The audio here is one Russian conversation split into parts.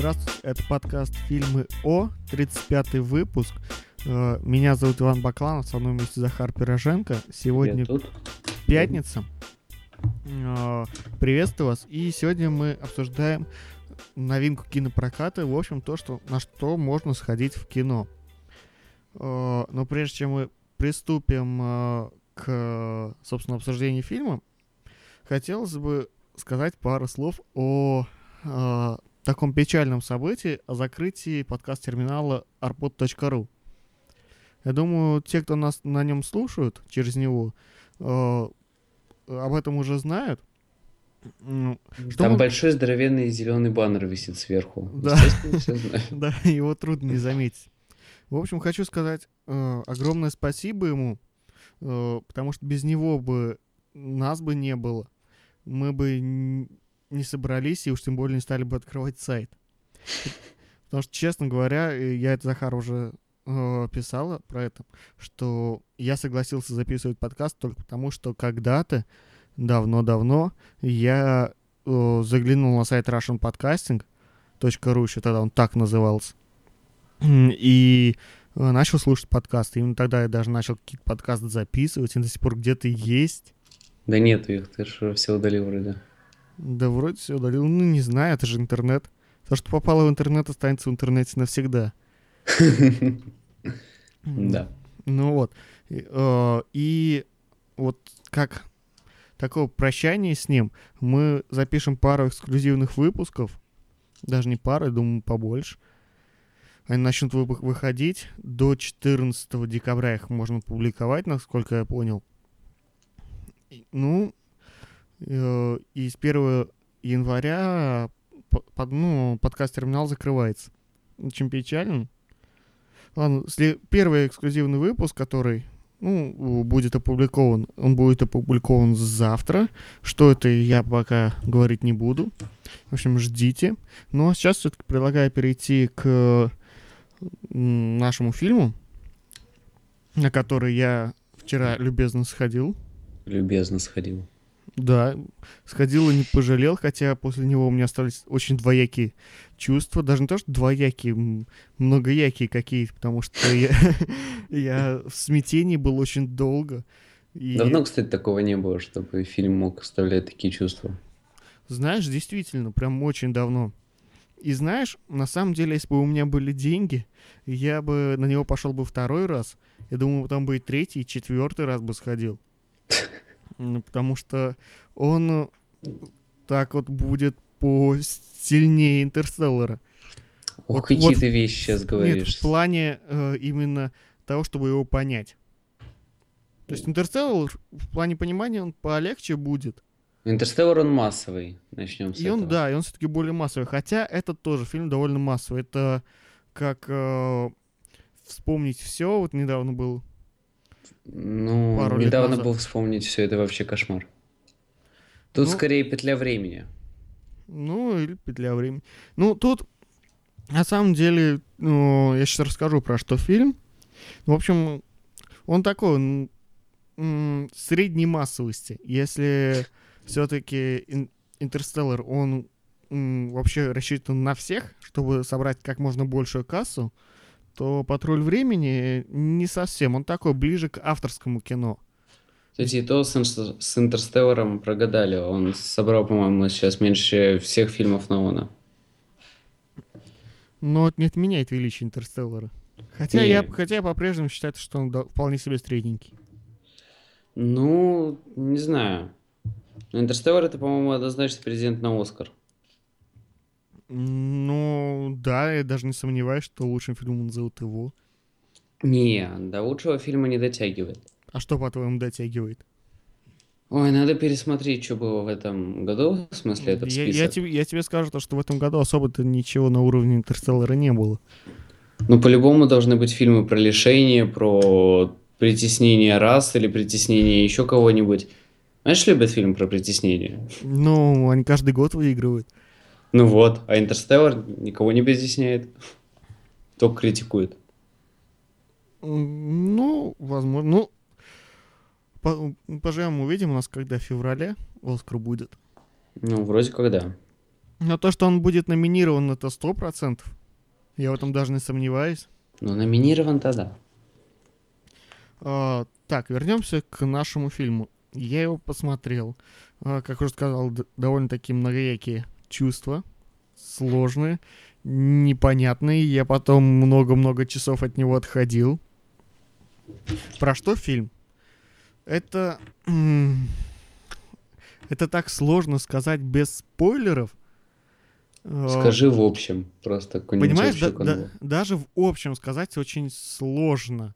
Здравствуйте, это подкаст «Фильмы О», 35 выпуск. Э, Меня зовут Иван Бакланов, со мной вместе Захар Пироженко. Сегодня пятница. Э, Приветствую вас. И сегодня мы обсуждаем новинку кинопроката, в общем, то, что, на что можно сходить в кино. Э, Но прежде чем мы приступим к, собственно, обсуждению фильма, хотелось бы сказать пару слов о таком печальном событии, о закрытии подкаст-терминала arpod.ru. Я думаю, те, кто нас на нем слушают через него, э, об этом уже знают. Что Там мы- большой здоровенный зеленый баннер висит сверху. Да. Да, его трудно не заметить. В общем, хочу сказать э, огромное спасибо ему, э, потому что без него бы нас бы не было. Мы бы не собрались и уж тем более не стали бы открывать сайт. Потому что, честно говоря, э, я это Захар уже э, писала про это, что я согласился записывать подкаст только потому, что когда-то, давно-давно, я э, заглянул на сайт Russian Podcasting, .ру, еще тогда он так назывался. И э, начал слушать подкасты. Именно тогда я даже начал какие-то подкасты записывать, и до сих пор где-то есть. Да нету их, ты же все удалил вроде. Да вроде все удалил. Ну, не знаю, это же интернет. То, что попало в интернет, останется в интернете навсегда. Да. Ну вот. И, э, вот как такого прощания с ним, мы запишем пару эксклюзивных выпусков. Даже не пару, я думаю, побольше. Они начнут вы- выходить. До 14 декабря их можно публиковать, насколько я понял. Ну, и с 1 января по- под- ну, подкаст-терминал закрывается. Очень печально. Ладно, первый эксклюзивный выпуск, который ну, будет опубликован, он будет опубликован завтра. Что это, я пока говорить не буду. В общем, ждите. Ну, а сейчас все-таки предлагаю перейти к нашему фильму, на который я вчера любезно сходил. Любезно сходил. Да, сходил и не пожалел, хотя после него у меня остались очень двоякие чувства. Даже не то, что двоякие, многоякие какие-то, потому что я, я в смятении был очень долго. И, Давно, кстати, такого не было, чтобы фильм мог оставлять такие чувства. знаешь, действительно, прям очень давно. И знаешь, на самом деле, если бы у меня были деньги, я бы на него пошел бы второй раз. Я думаю, там бы и третий, и четвертый раз бы сходил. Потому что он э, так вот будет по сильнее Интерстеллара. Ох, Вот- какие вот- ты вещи сейчас Нет, говоришь. в плане э, именно того, чтобы его понять. То есть Интерстеллар в плане понимания он полегче будет. Интерстеллар, он массовый. Начнем с И он, этого. да, и он все-таки более массовый. Хотя этот тоже фильм довольно массовый. Это как э, вспомнить все. Вот недавно был. Ну, пару недавно был вспомнить все это вообще кошмар. Тут Ну- скорее петля времени. Ну, или петля времени. Ну, тут на самом деле, ну, я сейчас расскажу про что фильм. В общем, он такой, м, средней массовости. Если все-таки Интерстеллар, он вообще рассчитан на всех, чтобы собрать как можно большую кассу, то «Патруль времени» не совсем. Он такой ближе к авторскому кино. Кстати, и то с, с Интерстелларом прогадали. Он собрал, по-моему, сейчас меньше всех фильмов Нолана. Но это не отменяет величие Интерстеллара. Хотя Не. я, хотя я по-прежнему считаю, что он вполне себе средненький. Ну, не знаю. Интерстеллар это, по-моему, однозначно президент на Оскар. Ну, да, я даже не сомневаюсь, что лучшим фильмом назовут его. Не, до лучшего фильма не дотягивает. А что, по-твоему, дотягивает? Ой, надо пересмотреть, что было в этом году, в смысле, этот я, список. я тебе, я тебе скажу, то, что в этом году особо-то ничего на уровне Интерстеллара не было. Ну, по-любому должны быть фильмы про лишение, про притеснение рас или притеснение еще кого-нибудь. Знаешь, любят фильм про притеснение? Ну, они каждый год выигрывают. Ну вот, а Интерстеллар никого не притесняет, только критикует. Ну, возможно. Ну, по- поживем, увидим. У нас когда в феврале Оскар будет. Ну, вроде как да. Но то, что он будет номинирован, это сто процентов. Я в этом даже не сомневаюсь. Ну, номинирован-то да. А, так, вернемся к нашему фильму. Я его посмотрел. А, как уже сказал, довольно-таки многоякие чувства. Сложные, непонятные. Я потом много-много часов от него отходил. Про что фильм? Это... Это так сложно сказать без спойлеров. А, Скажи в общем, просто Понимаешь, да- да- даже в общем сказать очень сложно.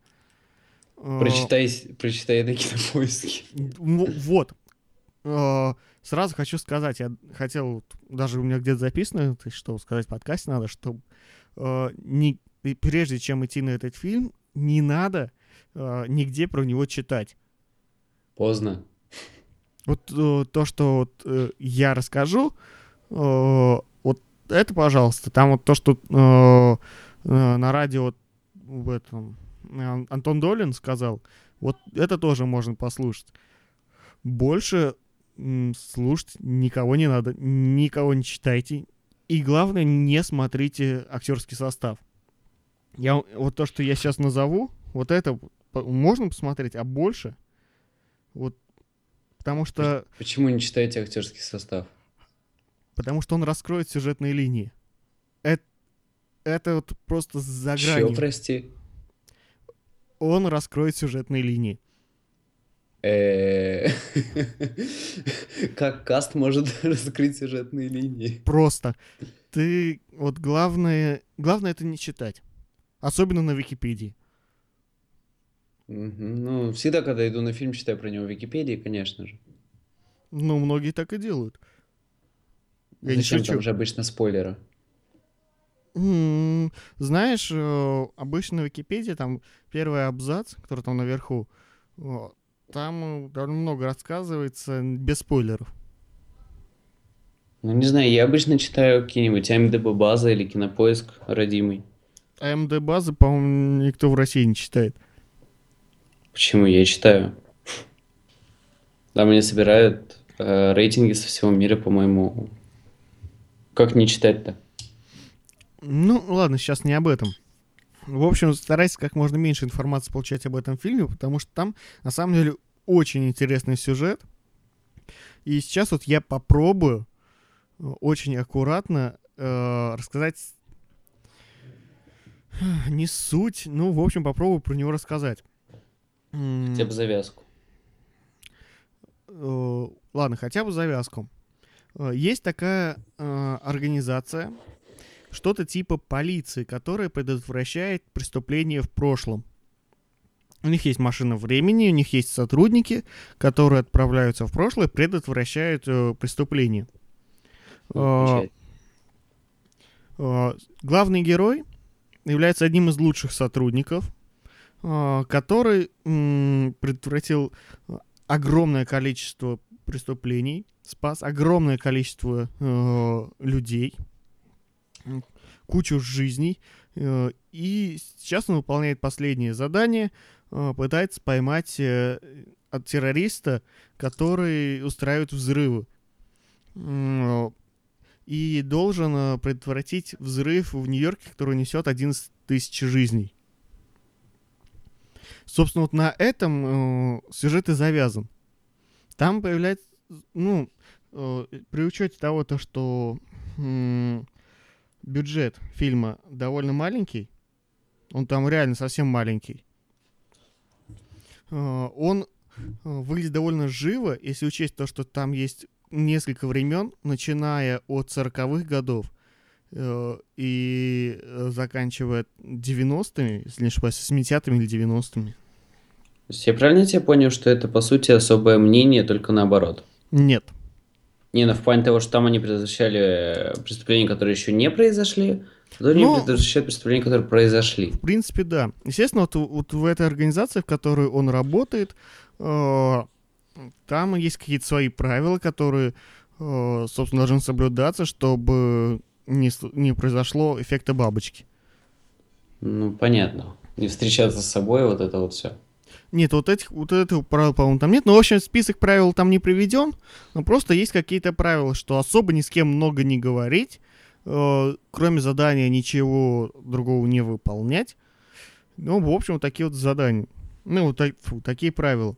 А, Прочитай, прочитай на кинопоиске. Вот. Э, Сразу хочу сказать, я хотел, даже у меня где-то записано, что сказать в подкасте надо, что э, не, прежде чем идти на этот фильм, не надо э, нигде про него читать. Поздно. Вот э, то, что вот, э, я расскажу, э, вот это, пожалуйста, там вот то, что э, э, на радио в этом Антон Долин сказал, вот это тоже можно послушать. Больше слушать никого не надо, никого не читайте. И главное, не смотрите актерский состав. Я, вот то, что я сейчас назову, вот это можно посмотреть, а больше, вот, потому что Почему не читаете актерский состав? Потому что он раскроет сюжетные линии. Это, это вот просто за Чё, гранью. прости? Он раскроет сюжетные линии. Э, Как каст может раскрыть сюжетные линии? Просто. Ты вот главное, главное это не читать. Особенно на Википедии. Ну, всегда, когда иду на фильм, читаю про него в Википедии, конечно же. Ну, многие так и делают. Я не Зачем шучу. там же обычно спойлеры? Знаешь, э, обычно на Википедии там первый абзац, который там наверху, э, там э, довольно много рассказывается без спойлеров. Ну, не знаю, я обычно читаю какие-нибудь МДБ база или кинопоиск родимый. А МД базы, по-моему, никто в России не читает. Почему? Я читаю. Там они собирают э, рейтинги со всего мира, по-моему. Как не читать-то? Ну, ладно, сейчас не об этом. В общем, старайся как можно меньше информации получать об этом фильме, потому что там, на самом деле, очень интересный сюжет. И сейчас вот я попробую э, очень аккуратно э, рассказать не суть, ну, в общем, попробую про него рассказать. Хотя бы завязку. э, ладно, хотя бы завязку. Э, Есть такая э, организация, что-то типа полиции, которая предотвращает преступления в прошлом. У них есть машина времени, у них есть сотрудники, которые отправляются в прошлое, предотвращают э, преступления. Ну, А, замечательно. Э, Главный герой является одним из лучших сотрудников, э, который м, предотвратил э, огромное количество преступлений, спас огромное количество э, людей, кучу жизней, э, и сейчас он выполняет последнее задание, э, пытается поймать э, от террориста, который устраивает взрывы. И должен предотвратить взрыв в Нью-Йорке, который несет 11 тысяч жизней. Собственно, вот на этом сюжет и завязан. Там появляется, ну, э, при учете того, то, что бюджет фильма довольно маленький, он там реально совсем маленький, э, он э, выглядит довольно живо, если учесть то, что там есть несколько времен, начиная от 40-х годов э, и заканчивая 90-ми, если не ошибаюсь, 80-ми или 90-ми. То есть я правильно тебя понял, что это, по сути, особое мнение, только наоборот? Нет. Не, ну в плане того, что там они предотвращали э, преступления, которые еще не произошли, тут они Ну- предотвращают преступления, которые произошли. В принципе, да. Естественно, вот, вот в этой организации, в которой он работает, э, там есть какие-то свои правила, которые, э, собственно, должны соблюдаться, чтобы не, не произошло эффекта бабочки. Ну, понятно. Не встречаться с собой, вот это вот все. Нет, вот этих, вот этого правила, по-моему, там нет. Но, в общем, список правил там не приведен. Но просто есть какие-то правила, что особо ни с кем много не говорить, э, кроме задания ничего другого не выполнять. Ну, в общем, вот такие вот задания. Ну, вот так- фу, такие правила.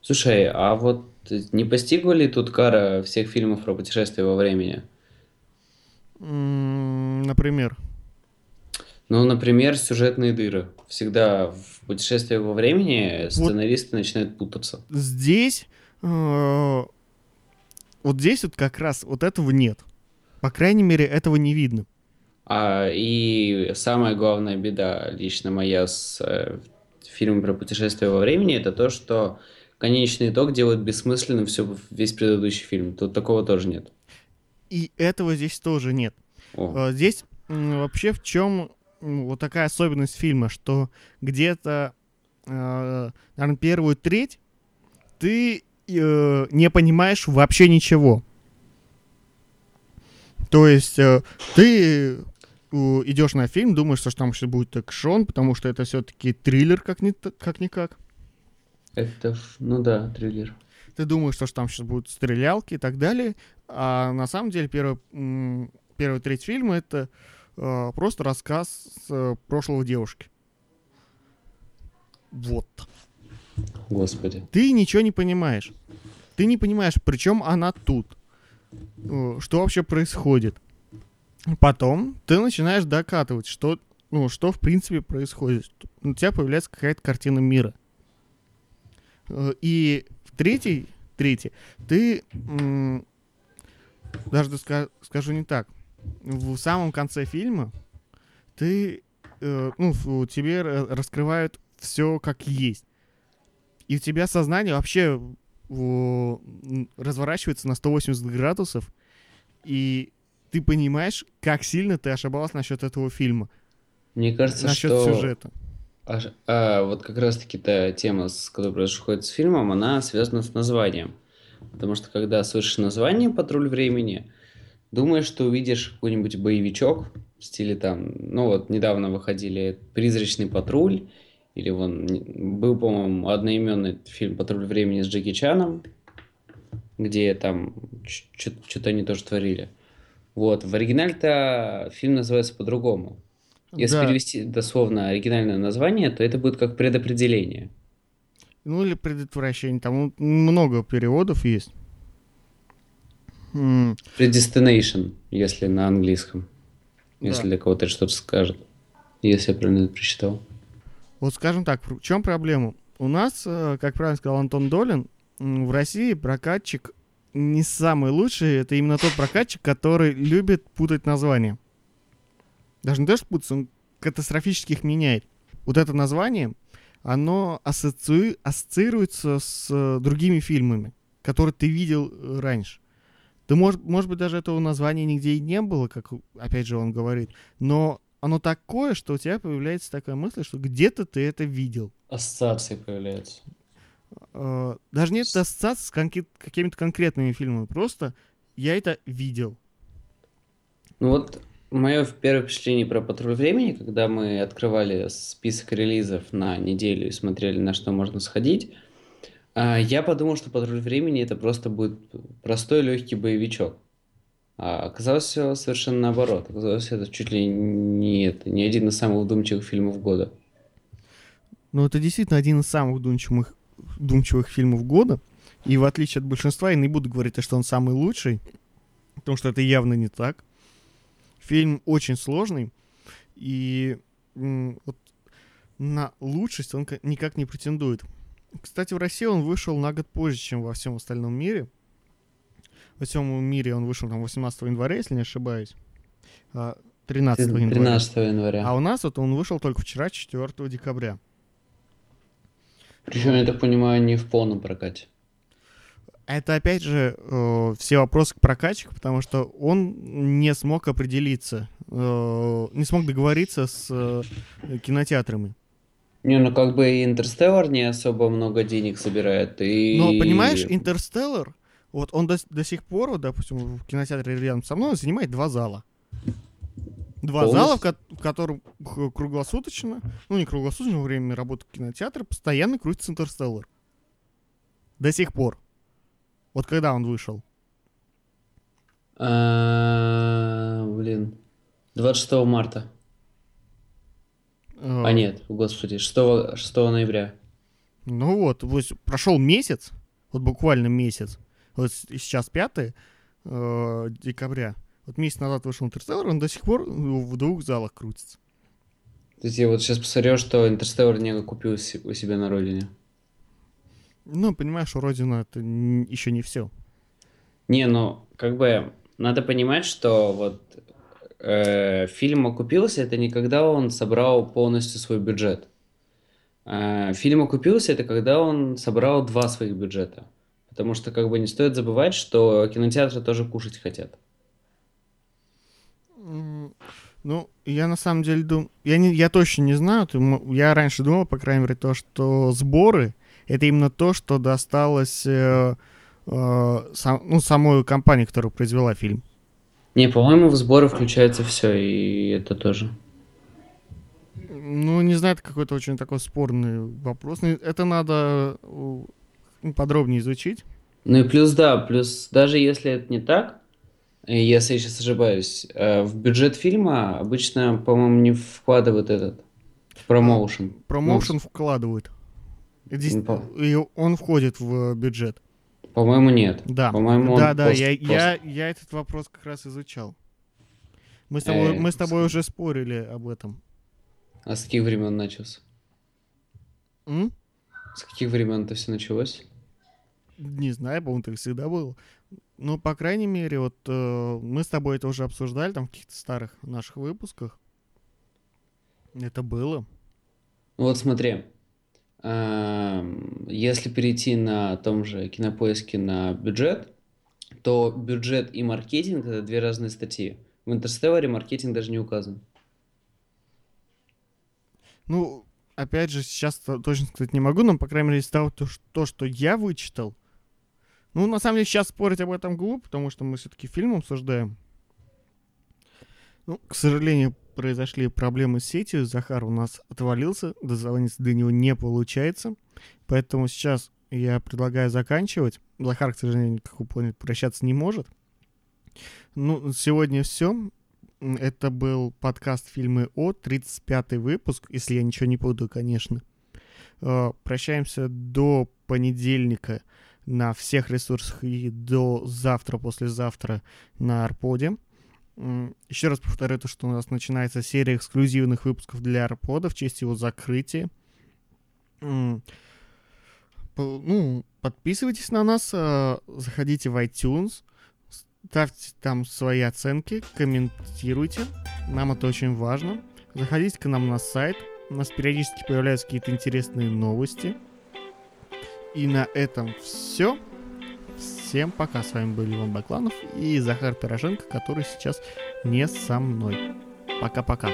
Слушай, а вот не постигла ли тут кара всех фильмов про путешествие во времени? М, Например. Ну, например, сюжетные дыры. Всегда в путешествии во времени сценаристы начинают путаться. Здесь... э, вот здесь вот как раз вот этого нет. По крайней мере, этого не видно. А, и самая главная беда лично моя с э, фильмом про путешествие во времени, это то, что конечный итог делает бессмысленным все, весь предыдущий фильм. Тут такого тоже нет. И этого здесь тоже нет. О, Э, Здесь вообще в чем вот такая особенность фильма, что где-то, э, наверное, первую треть ты э, не понимаешь вообще ничего. То есть э, ты э, идешь на фильм, думаешь, что там сейчас будет экшон, потому что это все-таки триллер как ни как никак. это, ну да, триллер. Ты думаешь, что там сейчас будут стрелялки и так далее. А на самом деле первый, первая треть фильма это э, просто рассказ с, э, прошлого девушки. Вот. Господи. Ты ничего не понимаешь. Ты не понимаешь, причем она тут. Э, Что вообще происходит. Потом ты начинаешь докатывать, что, ну, что в принципе происходит. У тебя появляется какая-то картина мира. Э, И в третьей, третьей ты даже ска- скажу не так. В самом конце фильма ты, э, ну, тебе ра- раскрывают все как есть. И у тебя сознание вообще м, разворачивается на 180 градусов, и ты понимаешь, как сильно ты ошибалась насчет этого фильма, Мне кажется, насчет что сюжета. а а, вот как раз-таки та тема, с которой происходит с фильмом, она связана с названием. Потому что когда слышишь название «Патруль времени», думаешь, что увидишь какой-нибудь боевичок в стиле там, ну вот недавно выходили «Призрачный патруль», или вон был, по-моему, одноименный фильм «Патруль времени» с Джеки Чаном, где там что-то они тоже творили. Вот, в оригинале-то фильм называется по-другому. Если Да. перевести дословно оригинальное название, то это будет как предопределение. Ну или предотвращение. Там много переводов есть. Predestination, если на английском. Если Да. для кого-то что-то скажет. Если я правильно это прочитал. Вот скажем так, в чем проблема? У нас, э, как правильно сказал Антон Долин, в России прокатчик не самый лучший. Это именно тот прокатчик, который любит путать названия. Даже не то, что путать, он катастрофически их меняет. Вот это название, оно ассоци- ассоциируется с э, другими фильмами, которые ты видел э, раньше. Ты, может, может быть, даже этого названия нигде и не было, как, опять же, он говорит. Но оно такое, что у тебя появляется такая мысль, что где-то ты это видел. Ассоциации появляются. Э, даже нет ассоциации с конки- какими-то конкретными фильмами. Просто я это видел. Ну вот, мое первое впечатление про «Патруль времени», когда мы открывали список релизов на неделю и смотрели, на что можно сходить, а, я подумал, что «Патруль времени» это просто будет простой легкий боевичок. А оказалось все совершенно наоборот. Оказалось, это чуть ли не, это, не один из самых вдумчивых фильмов года. Но это действительно один из самых вдумчивых, вдумчивых фильмов года. И в отличие от большинства, я не буду говорить, что он самый лучший, потому что это явно не так. Фильм очень сложный, и вот на лучшесть он ка- никак не претендует. Кстати, в России он вышел на год позже, чем во всем остальном мире. Во всем мире он вышел там 18 января, если не ошибаюсь. А, 13 января. 13 января. А у нас вот он вышел только вчера, 4 декабря. Причем, я так понимаю, не в полном прокате. Это опять же э, все вопросы к прокатчику, потому что он не смог определиться, э, не смог договориться с э, кинотеатрами. Не, ну как бы и Интерстеллар не особо много денег собирает, и... Но понимаешь, Интерстеллар, вот он до, до сих пор, вот, допустим, в кинотеатре рядом со мной занимает два зала. Два Полностью? зала, в, ко- котором х- круглосуточно, ну не круглосуточно, во время работы кинотеатра, постоянно крутится «Интерстеллар». До сих пор. Вот когда он вышел? А, Блин. 26 марта. Э, А нет, господи, 6, 6 ноября. Ну вот, вот прошел месяц, вот буквально месяц. Вот сейчас 5 э, декабря. Вот месяц назад вышел «Интерстеллар», он до сих пор в двух залах крутится. То есть я вот сейчас посмотрел, что Интерстеллар не купил у себя на родине. Ну, понимаешь, у Родина это еще не все. Не, ну, как бы, надо понимать, что вот э, фильм окупился, это не когда он собрал полностью свой бюджет. А, фильм окупился, это когда он собрал два своих бюджета. Потому что, как бы, не стоит забывать, что кинотеатры тоже кушать хотят. Ну, я на самом деле думаю, я, не, я точно не знаю, я раньше думал, по крайней мере, то, что сборы это именно то, что досталось э, э, сам- ну, самой компании, которая произвела фильм. Не, по-моему, в сборы включается все, и это тоже. Ну, не знаю, это какой-то очень такой спорный вопрос. Ну, Это надо э, подробнее изучить. Ну и плюс, да, плюс даже если это не так, э, если я сейчас ошибаюсь, э, в бюджет фильма обычно, по-моему, не вкладывают этот промоушен. Промоушен вкладывают. Здесь- Ну, и он входит в бюджет. По-моему, нет. Да. По-моему, да, да, просто- я, просто- я, я этот вопрос как раз изучал. Мы с тобой, Э, мы с тобой уже спорили об этом. А с каких времен начался? М? С каких времен это все началось? Не знаю, по-моему, так всегда было. Ну, по крайней мере, вот э, мы с тобой это уже обсуждали там в каких-то старых наших выпусках. Это было. Вот смотри, если перейти на том же кинопоиске на бюджет, то бюджет и маркетинг это две разные статьи. В Интерстелларе маркетинг даже не указан. Ну, опять же, сейчас то- точно сказать не могу, но, по крайней мере, из того, то, что я вычитал. Ну, на самом деле, сейчас спорить об этом глупо, потому что мы все-таки фильм обсуждаем. Ну, к сожалению, произошли проблемы с сетью. Захар у нас отвалился, дозвониться до него не получается. Поэтому сейчас я предлагаю заканчивать. Захар, к сожалению, как вы поняли, прощаться не может. Ну, сегодня все. Это был подкаст «Фильмы О», 35-й выпуск, если я ничего не путаю, конечно. Э, Прощаемся до понедельника на всех ресурсах и до завтра, послезавтра на Арподе. Еще раз повторю то, что у нас начинается серия эксклюзивных выпусков для Арпода в честь его закрытия. Ну, подписывайтесь на нас, э, заходите в iTunes, ставьте там свои оценки, комментируйте. Нам это очень важно. Заходите к нам на сайт. У нас периодически появляются какие-то интересные новости. И на этом все. Всем пока. С вами был Иван Бакланов и Захар Пироженко, который сейчас не со мной. Пока-пока.